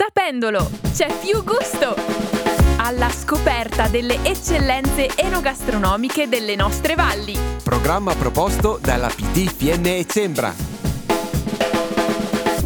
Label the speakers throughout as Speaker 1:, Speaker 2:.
Speaker 1: Sapendolo, c'è più gusto! Alla scoperta delle eccellenze enogastronomiche delle nostre valli.
Speaker 2: Programma proposto dalla PT e Sembra.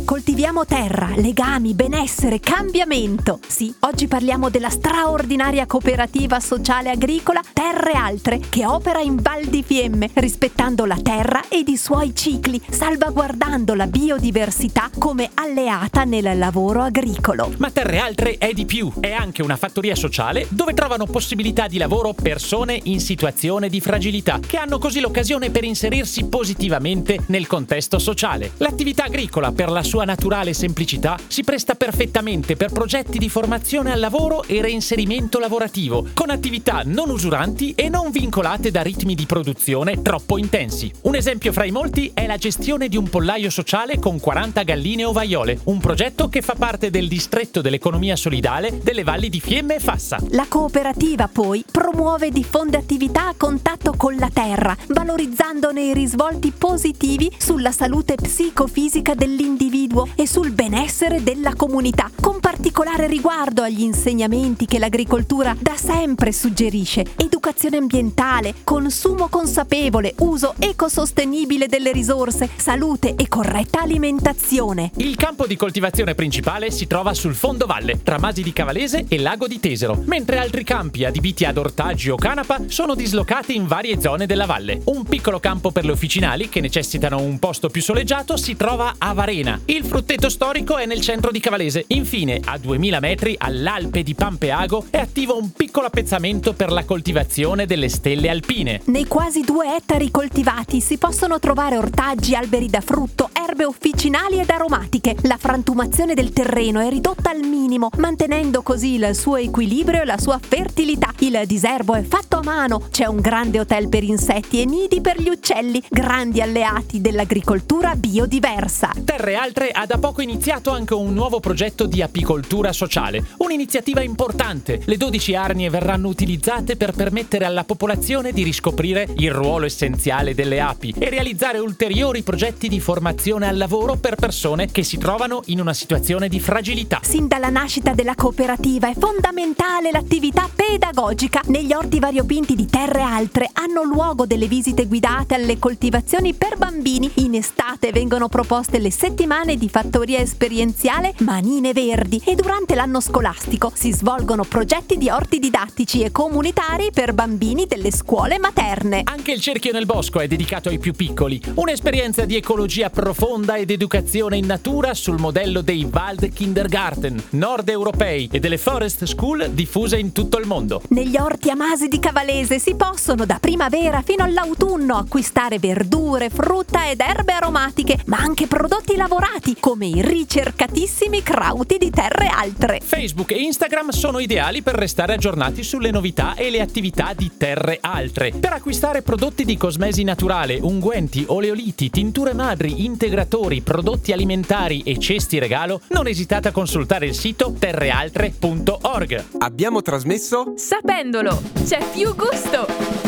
Speaker 3: Coltiviamo terra, legami, benessere, cambiamento. Sì, oggi parliamo della straordinaria cooperativa sociale agricola Terre Altre che opera in Val di Fiemme, rispettando la terra ed i suoi cicli, salvaguardando la biodiversità come alleata nel lavoro agricolo.
Speaker 4: Ma Terre Altre è di più, è anche una fattoria sociale dove trovano possibilità di lavoro persone in situazione di fragilità, che hanno così l'occasione per inserirsi positivamente nel contesto sociale. L'attività agricola per la sua sua naturale semplicità si presta perfettamente per progetti di formazione al lavoro e reinserimento lavorativo, con attività non usuranti e non vincolate da ritmi di produzione troppo intensi. Un esempio fra i molti è la gestione di un pollaio sociale con 40 galline ovaiole, un progetto che fa parte del distretto dell'economia solidale delle valli di Fiemme e Fassa.
Speaker 3: La cooperativa poi promuove e diffonde attività a contatto con la terra, valorizzandone i risvolti positivi sulla salute psicofisica dell'individuo individuo e sul benessere della comunità, con particolare riguardo agli insegnamenti che l'agricoltura da sempre suggerisce, educazione ambientale, consumo consapevole, uso ecosostenibile delle risorse, salute e corretta alimentazione.
Speaker 4: Il campo di coltivazione principale si trova sul fondo valle, tra Masi di Cavalese e Lago di Tesero, mentre altri campi adibiti ad ortaggi o canapa sono dislocati in varie zone della valle. Un piccolo campo per le officinali, che necessitano un posto più soleggiato, si trova a Varena. Il frutteto storico è nel centro di Cavalese. Infine, a 2000 metri, all'Alpe di Pampeago, è attivo un piccolo appezzamento per la coltivazione delle stelle alpine.
Speaker 3: Nei quasi due ettari coltivati si possono trovare ortaggi, alberi da frutto, erbe officinali ed aromatiche. La frantumazione del terreno è ridotta al minimo, mantenendo così il suo equilibrio e la sua fertilità. Il diserbo è fatto a mano, c'è un grande hotel per insetti e nidi per gli uccelli, grandi alleati dell'agricoltura biodiversa.
Speaker 4: Terre altre ha da poco iniziato anche un nuovo progetto di apicoltura sociale, un'iniziativa importante. Le 12 arnie verranno utilizzate per permettere alla popolazione di riscoprire il ruolo essenziale delle api e realizzare ulteriori progetti di formazione al lavoro per persone che si trovano in una situazione di fragilità.
Speaker 3: Sin dalla nascita della cooperativa è fondamentale l'attività pedagogica. Negli orti variopinti di terre altre hanno luogo delle visite guidate alle coltivazioni per bambini. In estate vengono proposte le settimane di fattoria esperienziale Manine Verdi e durante l'anno scolastico si svolgono progetti di orti didattici e comunitari per bambini delle scuole materne.
Speaker 4: Anche il cerchio nel bosco è dedicato ai più piccoli, un'esperienza di ecologia profonda ed educazione in natura sul modello dei Wald Kindergarten nord europei e delle Forest School diffuse in tutto il mondo.
Speaker 3: Negli orti amasi di Cavalese si possono da primavera fino all'autunno acquistare verdure, frutta ed erbe aromatiche, ma anche prodotti lavorati come i ricercatissimi crauti di terre altre.
Speaker 4: Facebook e Instagram sono ideali per restare aggiornati sulle novità e le attività di terre altre. Per acquistare prodotti di cosmesi naturale, unguenti, oleoliti, tinture madri, integratori, prodotti alimentari e cesti regalo, non esitate a consultare il sito terrealtre.org.
Speaker 2: Abbiamo trasmesso
Speaker 1: Sapendolo, c'è più gusto!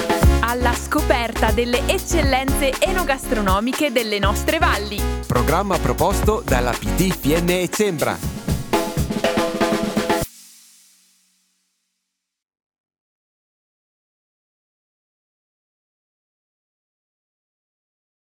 Speaker 1: alla scoperta delle eccellenze enogastronomiche delle nostre valli.
Speaker 2: Programma proposto dalla PT Fiemme e Sembra.